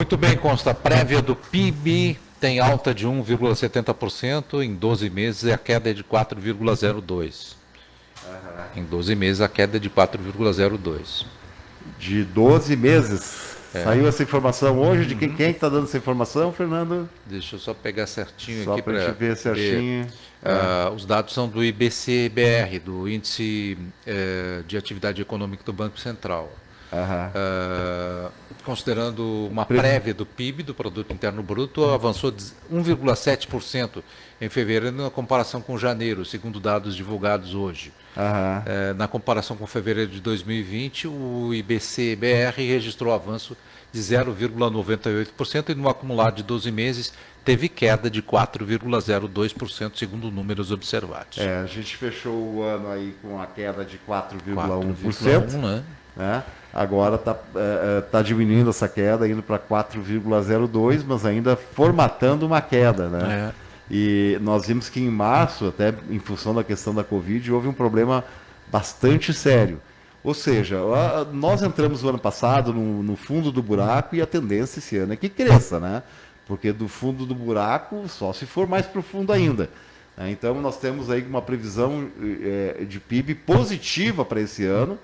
Muito bem, consta. Prévia do PIB tem alta de 1,70%, em 12 meses a queda é de 4,02%. Em 12 meses a queda é de 4,02%. De 12 meses. É. Saiu essa informação hoje de quem uhum. está dando essa informação, Fernando? Deixa eu só pegar certinho só aqui para gente ver certinho. Ver. Uh, os dados são do IBC-BR, do Índice uh, de Atividade Econômica do Banco Central. Uh, considerando uma prévia do PIB, do Produto Interno Bruto, avançou 1,7% em fevereiro na comparação com janeiro, segundo dados divulgados hoje. Uh, na comparação com fevereiro de 2020, o IBC-BR registrou avanço de 0,98% e no acumulado de 12 meses teve queda de 4,02%, segundo números observados. É, a gente fechou o ano aí com a queda de 4,1%. Né? né? Agora está é, é, tá diminuindo essa queda, indo para 4,02, mas ainda formatando uma queda. Né? É. E nós vimos que em março, até em função da questão da Covid, houve um problema bastante sério. Ou seja, nós entramos no ano passado no, no, fundo do buraco e a tendência esse ano é que cresça, né? Porque do fundo do buraco só se for mais profundo ainda. Então nós temos aí uma previsão é, de PIB positiva para esse ano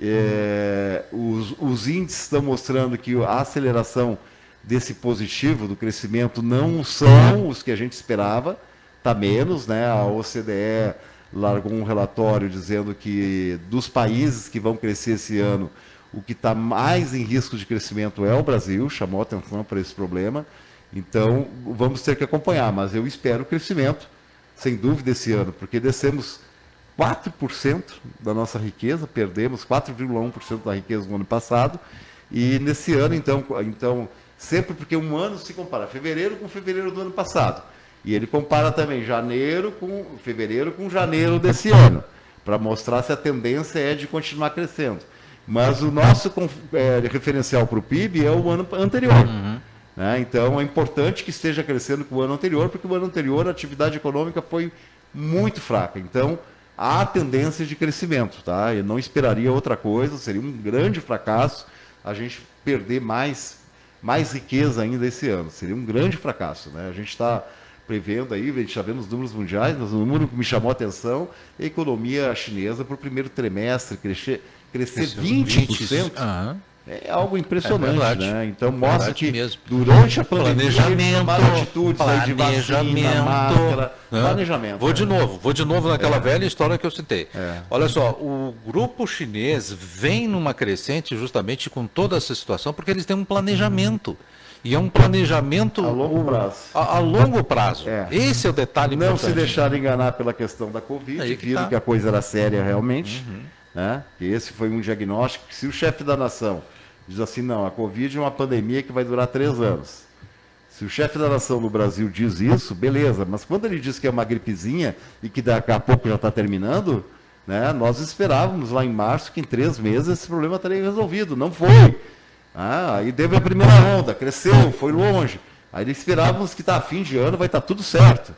é, os, os índices estão mostrando que a aceleração desse positivo, do crescimento, não são os que a gente esperava, está menos, né? A OCDE largou um relatório dizendo que dos países que vão crescer esse ano, o que está mais em risco de crescimento é o Brasil, chamou atenção para esse problema. Então, vamos ter que acompanhar, mas eu espero crescimento, sem dúvida, esse ano, porque descemos 4% da nossa riqueza, perdemos 4,1% da riqueza no ano passado, e nesse ano, então, então, sempre porque um ano se compara fevereiro com fevereiro do ano passado. E ele compara também janeiro com fevereiro com janeiro desse ano, para mostrar se a tendência é de continuar crescendo. Mas o nosso é, referencial para o PIB é o ano anterior. Uhum. Né? Então é importante que esteja crescendo com o ano anterior, porque o ano anterior a atividade econômica foi muito fraca. Então, há tendência de crescimento, tá? Eu não esperaria outra coisa, seria um grande fracasso a gente perder mais, mais riqueza ainda esse ano. Seria um grande fracasso, né? A gente está prevendo aí, a gente está vendo os números mundiais, mas o número que me chamou a atenção é a economia chinesa para o primeiro trimestre crescer, crescer 20%. 20%. Uhum. É algo impressionante, é né? Então mostra que mesmo. durante a pandemia planejamento, atitudes planejamento, de vacina, máscara, né? planejamento. Vou né? de novo, vou de novo naquela é. velha história que eu citei. É. Olha só, o grupo chinês vem numa crescente justamente com toda essa situação porque eles têm um planejamento. E é um planejamento a longo prazo. A, a longo prazo. É. Esse é o detalhe Não importante. se deixar enganar pela questão da Covid, Aí que viram tá. que a coisa era séria realmente. Uhum. Né? E esse foi um diagnóstico que se o chefe da nação diz assim: não, a Covid é uma pandemia que vai durar três anos. Se o chefe da nação do Brasil diz isso, beleza, mas quando ele diz que é uma gripezinha e que daqui a pouco já está terminando, né, nós esperávamos lá em março que em três meses esse problema estaria resolvido. Não foi. Ah, aí teve a primeira onda, cresceu, foi longe. Aí esperávamos que tá, a fim de ano vai estar tá tudo certo.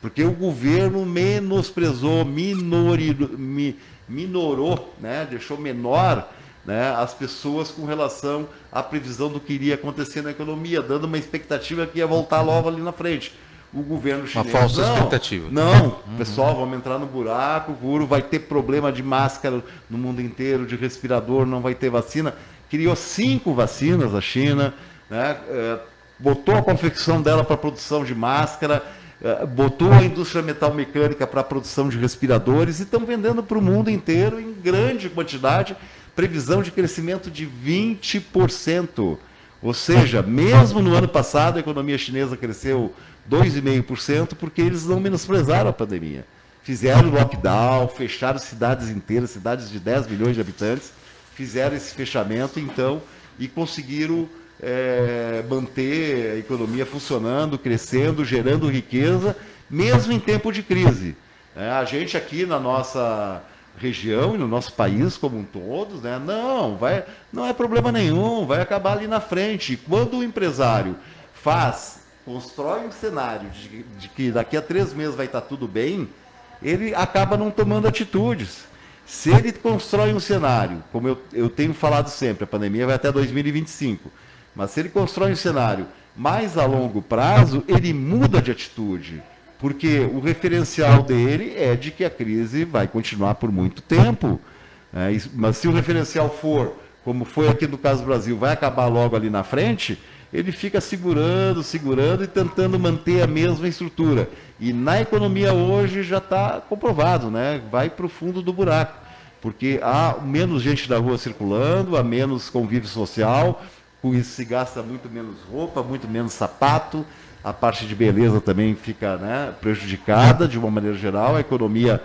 Porque o governo menosprezou, minori, mi, minorou, né, deixou menor né, as pessoas com relação à previsão do que iria acontecer na economia, dando uma expectativa que ia voltar logo ali na frente. O governo chinês. Uma falsa não, expectativa. Não, uhum. pessoal, vamos entrar no buraco, o guru vai ter problema de máscara no mundo inteiro, de respirador, não vai ter vacina. Criou cinco vacinas a China, né, é, botou a confecção dela para produção de máscara, é, botou a indústria metal mecânica para a produção de respiradores e estão vendendo para o mundo inteiro em grande quantidade previsão de crescimento de 20%. Ou seja, mesmo no ano passado a economia chinesa cresceu 2,5% porque eles não menosprezaram a pandemia. Fizeram lockdown, fecharam cidades inteiras, cidades de 10 milhões de habitantes, fizeram esse fechamento então e conseguiram é, manter a economia funcionando, crescendo, gerando riqueza, mesmo em tempo de crise. É, a gente aqui na nossa região e no nosso país como um todo, né? Não, vai, não é problema nenhum, vai acabar ali na frente. Quando o empresário faz, constrói um cenário de, de que daqui a três meses vai estar tudo bem, ele acaba não tomando atitudes. Se ele constrói um cenário, como eu, eu tenho falado sempre, a pandemia vai até 2025. Mas se ele constrói um cenário mais a longo prazo, ele muda de atitude. Porque o referencial dele é de que a crise vai continuar por muito tempo. É, mas se o referencial for, como foi aqui no caso do Brasil, vai acabar logo ali na frente, ele fica segurando, segurando e tentando manter a mesma estrutura. E na economia hoje já está comprovado, né? vai para o fundo do buraco. Porque há menos gente na rua circulando, há menos convívio social, com isso se gasta muito menos roupa, muito menos sapato, a parte de beleza também fica né, prejudicada de uma maneira geral, a economia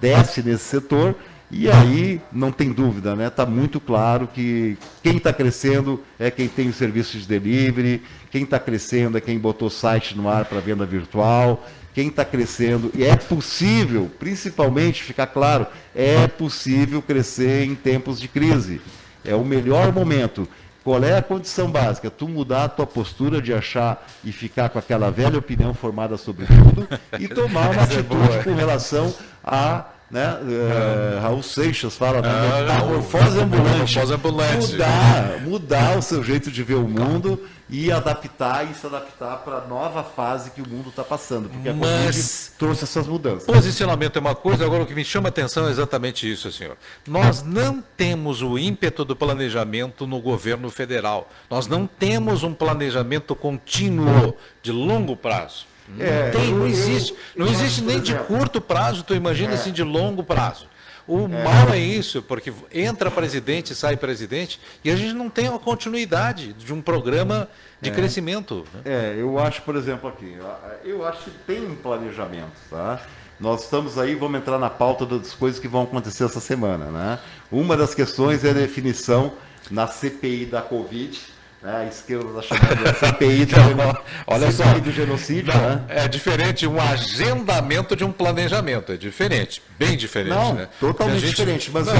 desce nesse setor, e aí não tem dúvida, né? Está muito claro que quem está crescendo é quem tem o serviço de delivery, quem está crescendo é quem botou site no ar para venda virtual, quem está crescendo, e é possível, principalmente, ficar claro, é possível crescer em tempos de crise. É o melhor momento. Qual é a condição básica? Tu mudar a tua postura de achar e ficar com aquela velha opinião formada sobre tudo e tomar uma é atitude com relação a né? É, Raul Seixas fala né? ah, metamorfose ambulante. ambulante. Mudar, mudar o seu jeito de ver o mundo e adaptar e se adaptar para a nova fase que o mundo está passando. Porque a Mas trouxe essas mudanças. Posicionamento é uma coisa, agora o que me chama a atenção é exatamente isso, senhor. Nós não temos o ímpeto do planejamento no governo federal. Nós não temos um planejamento contínuo de longo prazo. Não é, tem, não existe. Não existe nem de curto prazo, tu imagina assim de longo prazo. O é. mal é isso, porque entra presidente, sai presidente, e a gente não tem uma continuidade de um programa de é. crescimento. Né? É, eu acho, por exemplo, aqui, eu acho que tem um planejamento, tá? Nós estamos aí, vamos entrar na pauta das coisas que vão acontecer essa semana, né? Uma das questões é a definição na CPI da Covid, né? A esquerda está chamando CPI do, olha só, do genocídio. Não, né? É diferente um agendamento de um planejamento. É diferente, bem diferente. Não, né? totalmente gente... diferente. Mas não.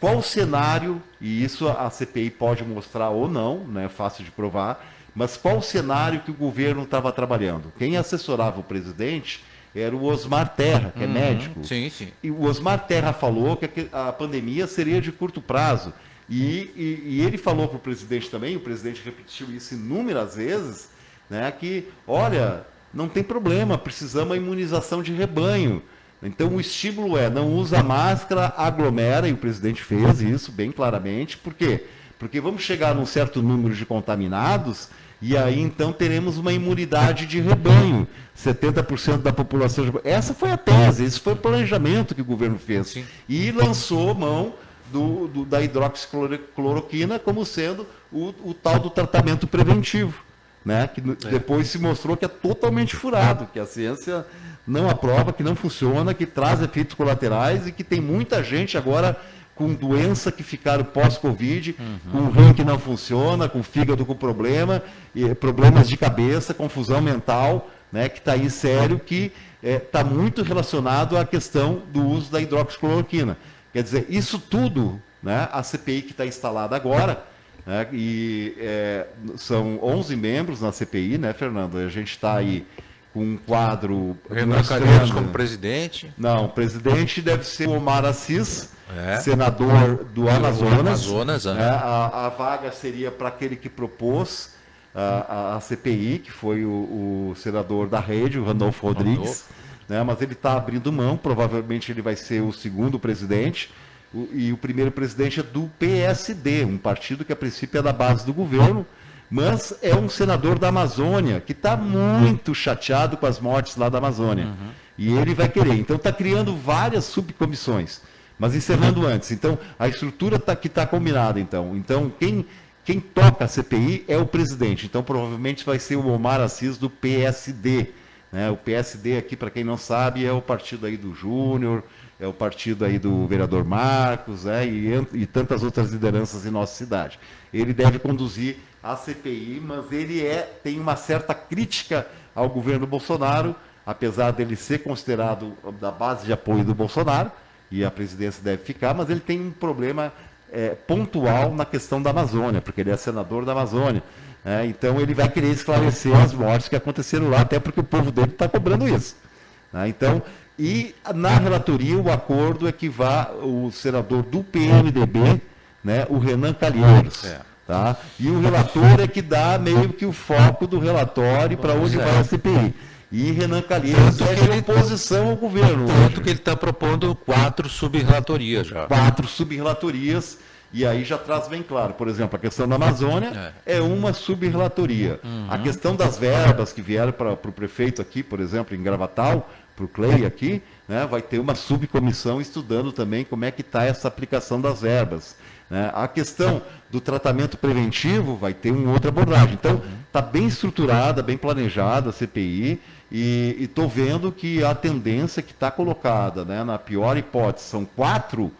qual o cenário, e isso a CPI pode mostrar ou não, né? fácil de provar, mas qual o cenário que o governo estava trabalhando? Quem assessorava o presidente era o Osmar Terra, que é uhum, médico. Sim, sim. E o Osmar Terra falou que a pandemia seria de curto prazo. E, e, e ele falou para o presidente também, o presidente repetiu isso inúmeras vezes, né, que, olha, não tem problema, precisamos a imunização de rebanho. Então o estímulo é não usa máscara, aglomera, e o presidente fez isso bem claramente. Por quê? Porque vamos chegar num certo número de contaminados e aí então teremos uma imunidade de rebanho. 70% da população. Essa foi a tese, esse foi o planejamento que o governo fez. Sim. E lançou mão do, do, da hidroxicloroquina como sendo o, o, tal do tratamento preventivo, né? que é. depois se mostrou que é totalmente furado, que a ciência não aprova, que não funciona, que traz efeitos colaterais e que tem muita gente agora com doença que ficaram pós-Covid, uhum. com rim que não funciona, com fígado com problema, e problemas de cabeça, confusão mental, né, que está aí sério, que está é, muito relacionado à questão do uso da hidroxicloroquina. Quer dizer, isso tudo, né, a CPI que está instalada agora, né, e é, são 11 membros na CPI, né, Fernando? A gente está aí com um quadro. Renan Calheiros como presidente? Não, o presidente deve ser o Omar Assis, é. senador do Amazonas. Amazonas né? a, a, vaga seria para aquele que propôs a, a, CPI, que foi o, o senador da rede, o Randolfo Rodrigues né? mas ele está abrindo mão, provavelmente ele vai ser o segundo presidente, o, e o primeiro presidente é do PSD, um partido que a princípio é da base do governo, mas é um senador da Amazônia, que está muito chateado com as mortes lá da Amazônia. Uhum. E ele vai querer. Então está criando várias subcomissões. Mas encerrando antes, então, a estrutura tá, que está combinada, então. Então, quem, quem toca a CPI é o presidente. Então, provavelmente vai ser o Omar Assis do PSD. Né? O PSD aqui, para quem não sabe, é o partido aí do Júnior, é o partido aí do vereador Marcos né? e, e tantas outras lideranças em nossa cidade. Ele deve conduzir a CPI, mas ele é, tem uma certa crítica ao governo Bolsonaro, apesar dele ser considerado da base de apoio do Bolsonaro, e a presidência deve ficar, mas ele tem um problema é, pontual na questão da Amazônia, porque ele é senador da Amazônia. É, então ele vai querer esclarecer as mortes que aconteceram lá, até porque o povo dele está cobrando isso. Né? Então, e na relatoria o acordo é que vá o senador do PMDB, né, o Renan Calheiros. É. Tá? E o relator é que dá meio que o foco do relatório para onde vai a CPI. E Renan Calheiros é de oposição ao governo. Tanto hoje. que ele está propondo quatro subrelatorias já. Quatro subrelatorias. E aí já traz bem claro, por exemplo, a questão da Amazônia é, é uma subrelatoria. Uhum. A questão das verbas que vieram para o prefeito aqui, por exemplo, em Gravatal, para o Clay aqui, né, vai ter uma subcomissão estudando também como é que está essa aplicação das verbas. Né? A questão do tratamento preventivo vai ter uma outra abordagem. Então, está bem estruturada, bem planejada a CPI, e estou vendo que a tendência que está colocada, né, na pior hipótese, são quatro,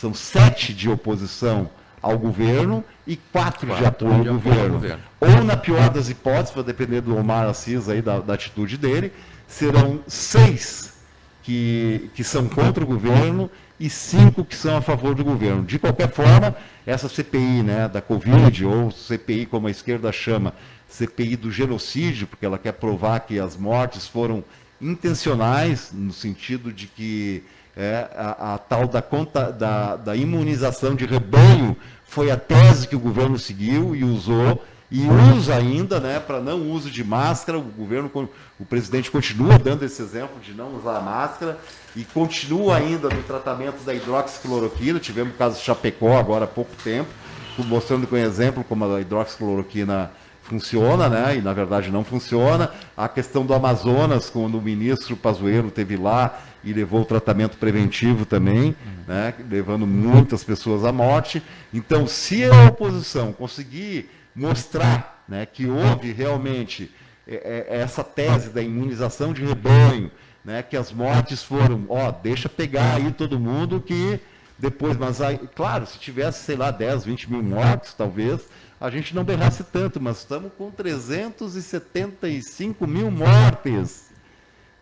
são sete de oposição ao governo e quatro, quatro de apoio ao governo. governo. Ou, na pior das hipóteses, vai depender do Omar Assis aí, da, da atitude dele, serão seis que, que são contra o governo e cinco que são a favor do governo. De qualquer forma, essa CPI né, da Covid, ou CPI como a esquerda chama, CPI do genocídio, porque ela quer provar que as mortes foram intencionais, no sentido de que é, a, a, tal da, conta, da, da imunização de rebanho foi a tese que o governo seguiu e usou e usa ainda, né, para não uso de máscara. O governo, o presidente continua dando esse exemplo de não usar máscara e continua ainda no tratamento da hidroxicloroquina. Tivemos o caso de Chapecó agora há pouco tempo, mostrando com exemplo como a hidroxicloroquina funciona, né? E na verdade não funciona. A questão do Amazonas, quando o ministro Pazuello teve lá e levou o tratamento preventivo também, né? Levando muitas pessoas à morte. Então, se a oposição conseguir mostrar né, que houve realmente é, é, essa tese da imunização de rebanho, né, que as mortes foram, ó, deixa pegar aí todo mundo que depois, mas aí, claro, se tivesse, sei lá, 10, 20 mil mortos, talvez, a gente não berrasse tanto, mas estamos com 375 mil mortes.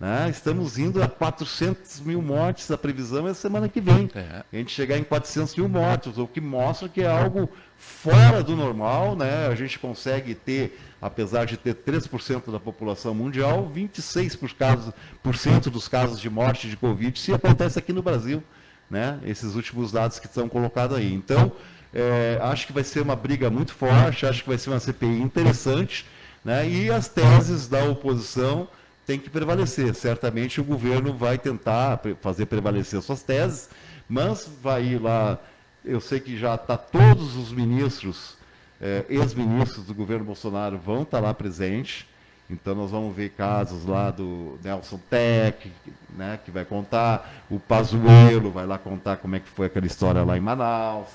Né? Estamos indo a 400 mil mortes, a previsão é semana que vem. É. A gente chegar em 400 mil mortos, o que mostra que é algo fora do normal. Né? A gente consegue ter, apesar de ter 3% da população mundial, 26% por casos, por cento dos casos de morte de Covid se acontece aqui no Brasil. Né? Esses últimos dados que estão colocados aí. Então, é, acho que vai ser uma briga muito forte, acho que vai ser uma CPI interessante. Né? E as teses da oposição tem que prevalecer. Certamente o governo vai tentar fazer prevalecer suas teses, mas vai ir lá. Eu sei que já está todos os ministros, eh, ex-ministros do governo Bolsonaro vão estar tá lá presentes. Então nós vamos ver casos lá do Nelson Tech, né, que vai contar, o Pazuello vai lá contar como é que foi aquela história lá em Manaus.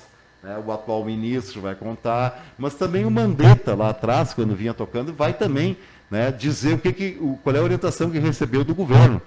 Né, o atual ministro vai contar, mas também o Mandetta lá atrás, quando vinha tocando, vai também né, dizer o que, que o, qual é a orientação que recebeu do governo.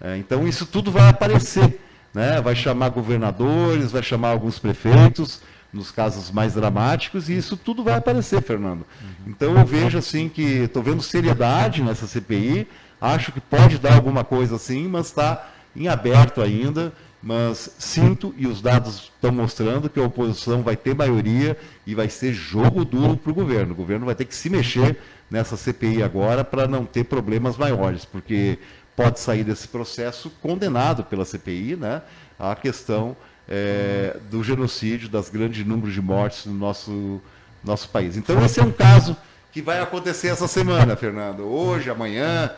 É, então isso tudo vai aparecer. Né, vai chamar governadores, vai chamar alguns prefeitos, nos casos mais dramáticos, e isso tudo vai aparecer, Fernando. Então eu vejo assim que estou vendo seriedade nessa CPI, acho que pode dar alguma coisa assim, mas está em aberto ainda. Mas sinto, e os dados estão mostrando, que a oposição vai ter maioria e vai ser jogo duro para o governo. O governo vai ter que se mexer nessa CPI agora para não ter problemas maiores, porque pode sair desse processo condenado pela CPI né, a questão é, do genocídio, das grandes números de mortes no nosso, nosso país. Então, esse é um caso que vai acontecer essa semana, Fernando. Hoje, amanhã,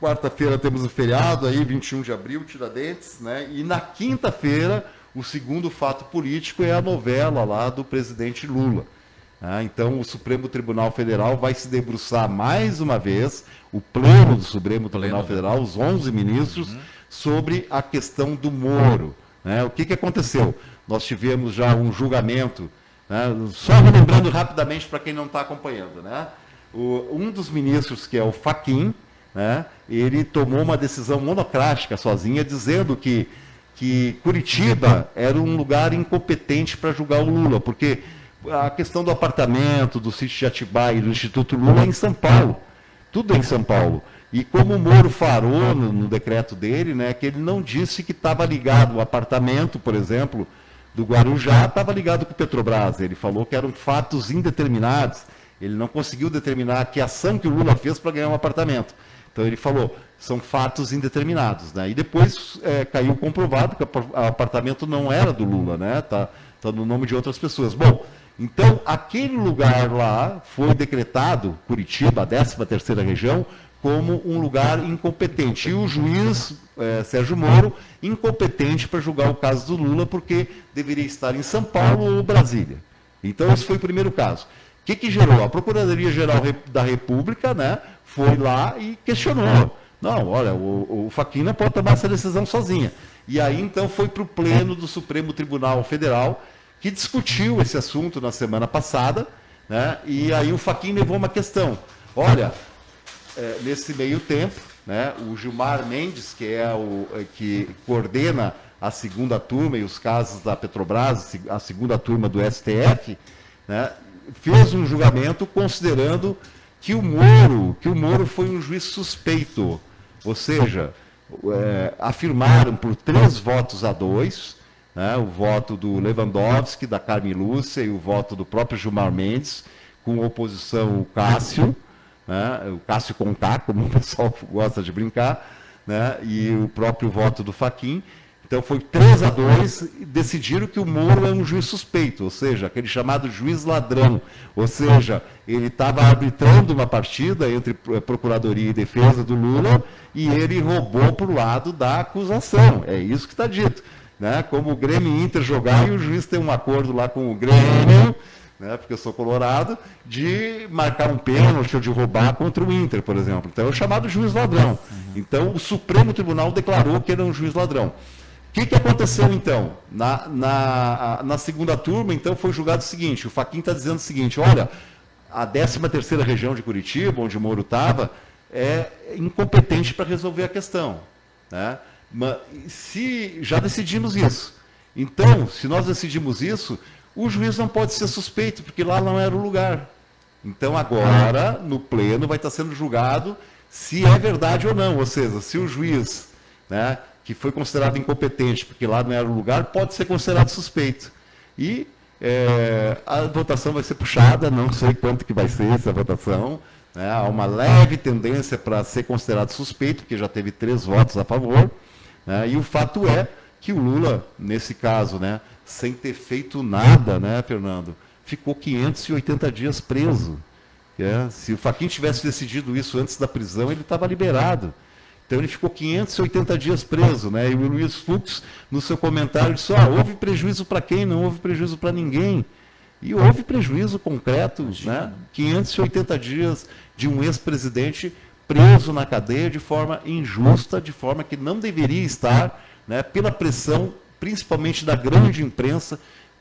quarta-feira temos o feriado, aí, 21 de abril, Tiradentes, né? e na quinta-feira, o segundo fato político é a novela lá do presidente Lula. Ah, então, o Supremo Tribunal Federal vai se debruçar mais uma vez, o pleno do Supremo Tribunal Federal, os 11 ministros, uhum. sobre a questão do Moro. Né? O que, que aconteceu? Nós tivemos já um julgamento, né? só lembrando rapidamente para quem não está acompanhando. Né? O, um dos ministros, que é o Faquim, né? ele tomou uma decisão monocrática sozinha, dizendo que, que Curitiba era um lugar incompetente para julgar o Lula, porque a questão do apartamento, do sítio de Atibaia e do Instituto Lula é em São Paulo. Tudo é em São Paulo. E como o Moro farou no, no decreto dele, né, que ele não disse que estava ligado o apartamento, por exemplo, do Guarujá, estava ligado com o Petrobras. Ele falou que eram fatos indeterminados. Ele não conseguiu determinar que ação que o Lula fez para ganhar um apartamento. Então ele falou, são fatos indeterminados. Né? E depois é, caiu comprovado que o apartamento não era do Lula, né? Tá, tá no nome de outras pessoas. Bom, Então, aquele lugar lá foi decretado, Curitiba, a 13ª região, como um lugar incompetente. E o juiz é, Sérgio Moro, incompetente para julgar o caso do Lula, porque deveria estar em São Paulo ou Brasília. Então, esse foi o primeiro caso. O que, que gerou? A Procuradoria-Geral da República né, foi lá e questionou. Não, olha, o, o Faquina pode tomar essa decisão sozinha. E aí, então, foi para o Pleno do Supremo Tribunal Federal, que discutiu esse assunto na semana passada, né, e aí o Faquinha levou uma questão. Olha, é, nesse meio tempo, né, o Gilmar Mendes, que é o é, que coordena a segunda turma e os casos da Petrobras, a segunda turma do STF, né, fez um julgamento considerando que o Moro, que o Moro foi um juiz suspeito, ou seja, é, afirmaram por três votos a dois, né, o voto do Lewandowski, da Carmen Lúcia e o voto do próprio Gilmar Mendes, com oposição o Cássio, né, o Cássio Contar, como o pessoal gosta de brincar, né, e o próprio voto do Faquin. Então foi 3 a 2 e decidiram que o Moro é um juiz suspeito, ou seja, aquele chamado juiz ladrão. Ou seja, ele estava arbitrando uma partida entre Procuradoria e Defesa do Lula e ele roubou para o lado da acusação. É isso que está dito. Né? Como o Grêmio Inter jogar e o juiz tem um acordo lá com o Grêmio né, porque eu sou colorado, de marcar um pênalti ou de roubar contra o Inter, por exemplo. Então é o chamado juiz ladrão. Então o Supremo Tribunal declarou que ele é um juiz ladrão. Que, que aconteceu então? Na, na, na segunda turma, então, foi julgado o seguinte: o Faquin está dizendo o seguinte: olha, a 13 terceira região de Curitiba, onde o Moro estava, é incompetente para resolver a questão. Né? Mas, se já decidimos isso. Então, se nós decidimos isso, o juiz não pode ser suspeito, porque lá não era o lugar. Então agora, no pleno, vai estar sendo julgado se é verdade ou não. Ou seja, se o juiz, né, que foi considerado incompetente, porque lá não era o lugar, pode ser considerado suspeito. E é, a votação vai ser puxada, não sei quanto que vai ser essa votação. Né, há uma leve tendência para ser considerado suspeito, porque já teve três votos a favor. Né, e o fato é que o Lula, nesse caso, né, sem ter feito nada, né, Fernando? Ficou 580 dias preso. É, se o Faquin tivesse decidido isso antes da prisão, ele estava liberado. Então ele ficou 580 dias preso, né? E o Luiz Fux, no seu comentário, disse: ah, houve prejuízo para quem? Não houve prejuízo para ninguém. E houve prejuízo concreto, né? 580 dias de um ex-presidente preso na cadeia de forma injusta, de forma que não deveria estar, né? Pela pressão principalmente da grande imprensa,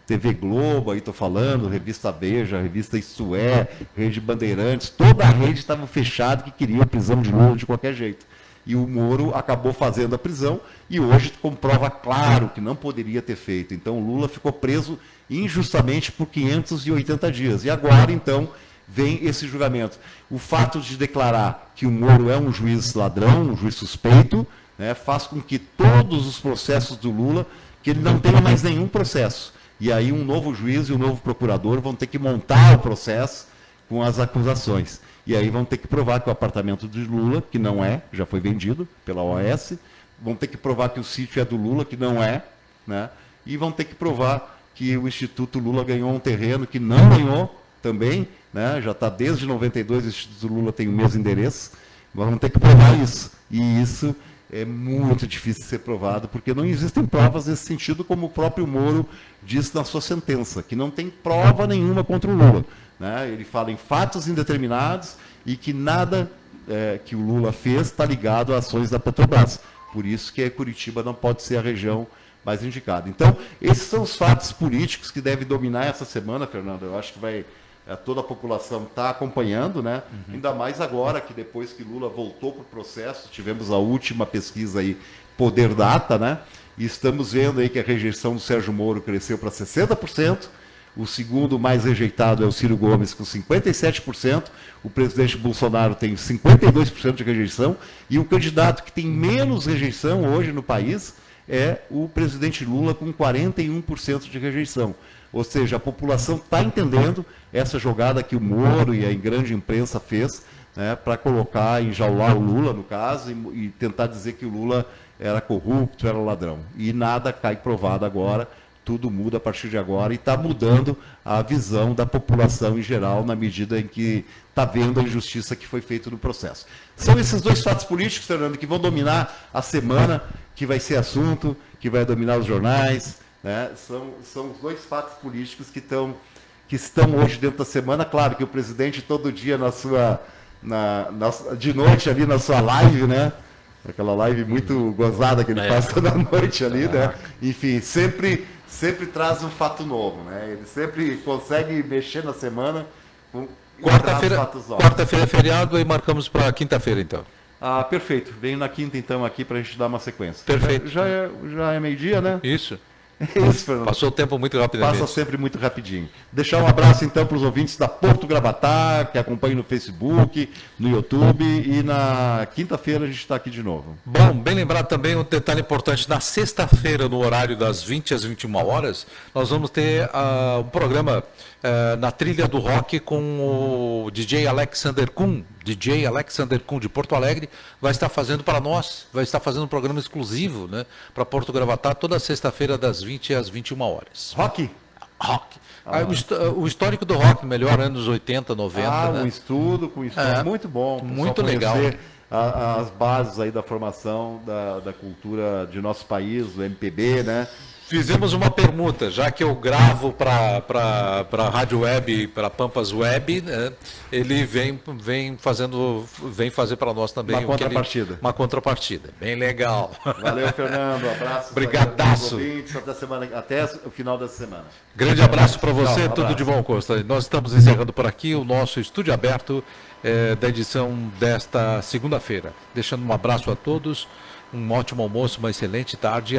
TV Globo, aí estou falando, revista Veja, revista Isso É, Rede Bandeirantes, toda a rede estava fechada que queria a prisão de Lula de qualquer jeito. E o Moro acabou fazendo a prisão e hoje comprova claro que não poderia ter feito. Então o Lula ficou preso injustamente por 580 dias. E agora, então, vem esse julgamento. O fato de declarar que o Moro é um juiz ladrão, um juiz suspeito, né, faz com que todos os processos do Lula que ele não tenha mais nenhum processo. E aí um novo juiz e um novo procurador vão ter que montar o processo com as acusações. E aí vão ter que provar que o apartamento de Lula, que não é, já foi vendido pela OAS, vão ter que provar que o sítio é do Lula, que não é, né? e vão ter que provar que o Instituto Lula ganhou um terreno que não ganhou também, né? já está desde 92, o Instituto Lula tem o mesmo endereço, vão ter que provar isso. E isso é muito difícil de ser provado, porque não existem provas nesse sentido, como o próprio Moro disse na sua sentença, que não tem prova nenhuma contra o Lula. Né? Ele fala em fatos indeterminados e que nada é, que o Lula fez está ligado a ações da Petrobras. Por isso que Curitiba não pode ser a região mais indicada. Então, esses são os fatos políticos que devem dominar essa semana, Fernando. Eu acho que vai é, toda a população está acompanhando, né? Uhum. Ainda mais agora que depois que Lula voltou para o processo, tivemos a última pesquisa aí, Poder Data, né? E estamos vendo aí que a rejeição do Sérgio Moro cresceu para 60%. O segundo mais rejeitado é o Ciro Gomes, com 57%. O presidente Bolsonaro tem 52% de rejeição. E o candidato que tem menos rejeição hoje no país é o presidente Lula, com 41% de rejeição. Ou seja, a população está entendendo essa jogada que o Moro e a grande imprensa fez né, para colocar, enjaular o Lula, no caso, e, e, tentar dizer que o Lula era corrupto, era ladrão. E nada cai provado agora. Tudo muda a partir de agora e está mudando a visão da população em geral na medida em que está vendo a injustiça que foi feita no processo. São esses dois fatos políticos, Fernando, que vão dominar a semana, que vai ser assunto, que vai dominar os jornais. Né? São, são os dois fatos políticos que, estão que estão hoje dentro da semana. Claro que o presidente todo dia na sua, na, na, de noite ali na sua live, né? Aquela live muito gozada que ele é. faz toda noite ali, né? Enfim, sempre sempre traz um fato novo, né? Ele sempre consegue mexer na semana com quarta-feira. Quarta-feira é feriado e marcamos para quinta-feira, então. Ah, perfeito. Venho na quinta então aqui para a gente dar uma sequência. Perfeito. Já, já é, já é meio-dia, né? Isso. Isso, Fernando. Passou o tempo muito rapidamente. Passa sempre muito rapidinho. Deixar um abraço então para os ouvintes da Porto Gravatar, que acompanham no Facebook, no YouTube e na quinta-feira a gente está aqui de novo. Bom, bem lembrado também um detalhe importante. Na sexta-feira, no horário das 20 às 21 horas, nós vamos ter uh, um programa uh, na trilha do rock com o DJ Alexander Kuhn, DJ Alexander Kuhn de Porto Alegre, vai estar fazendo para nós, vai estar fazendo um programa exclusivo né, para Porto Gravatar toda sexta-feira das 20 às 21 horas. Rock? Rock. Ah. O histórico do rock, melhor, anos 80, 90. Ah, né? um estudo com estudo. É, muito bom. Muito legal. as bases aí da formação da, da cultura de nosso país, do MPB, né? Fizemos uma permuta, já que eu gravo para a Rádio Web, para Pampas Web, né, ele vem, vem fazendo, vem fazer para nós também uma contrapartida. Ele, uma contrapartida. Bem legal. Valeu, Fernando. Abraço. Brigadaço. Até, semana, até o final dessa semana. Grande abraço para você, tudo de bom, Costa. Nós estamos encerrando por aqui o nosso estúdio aberto é, da edição desta segunda-feira. Deixando um abraço a todos, um ótimo almoço, uma excelente tarde.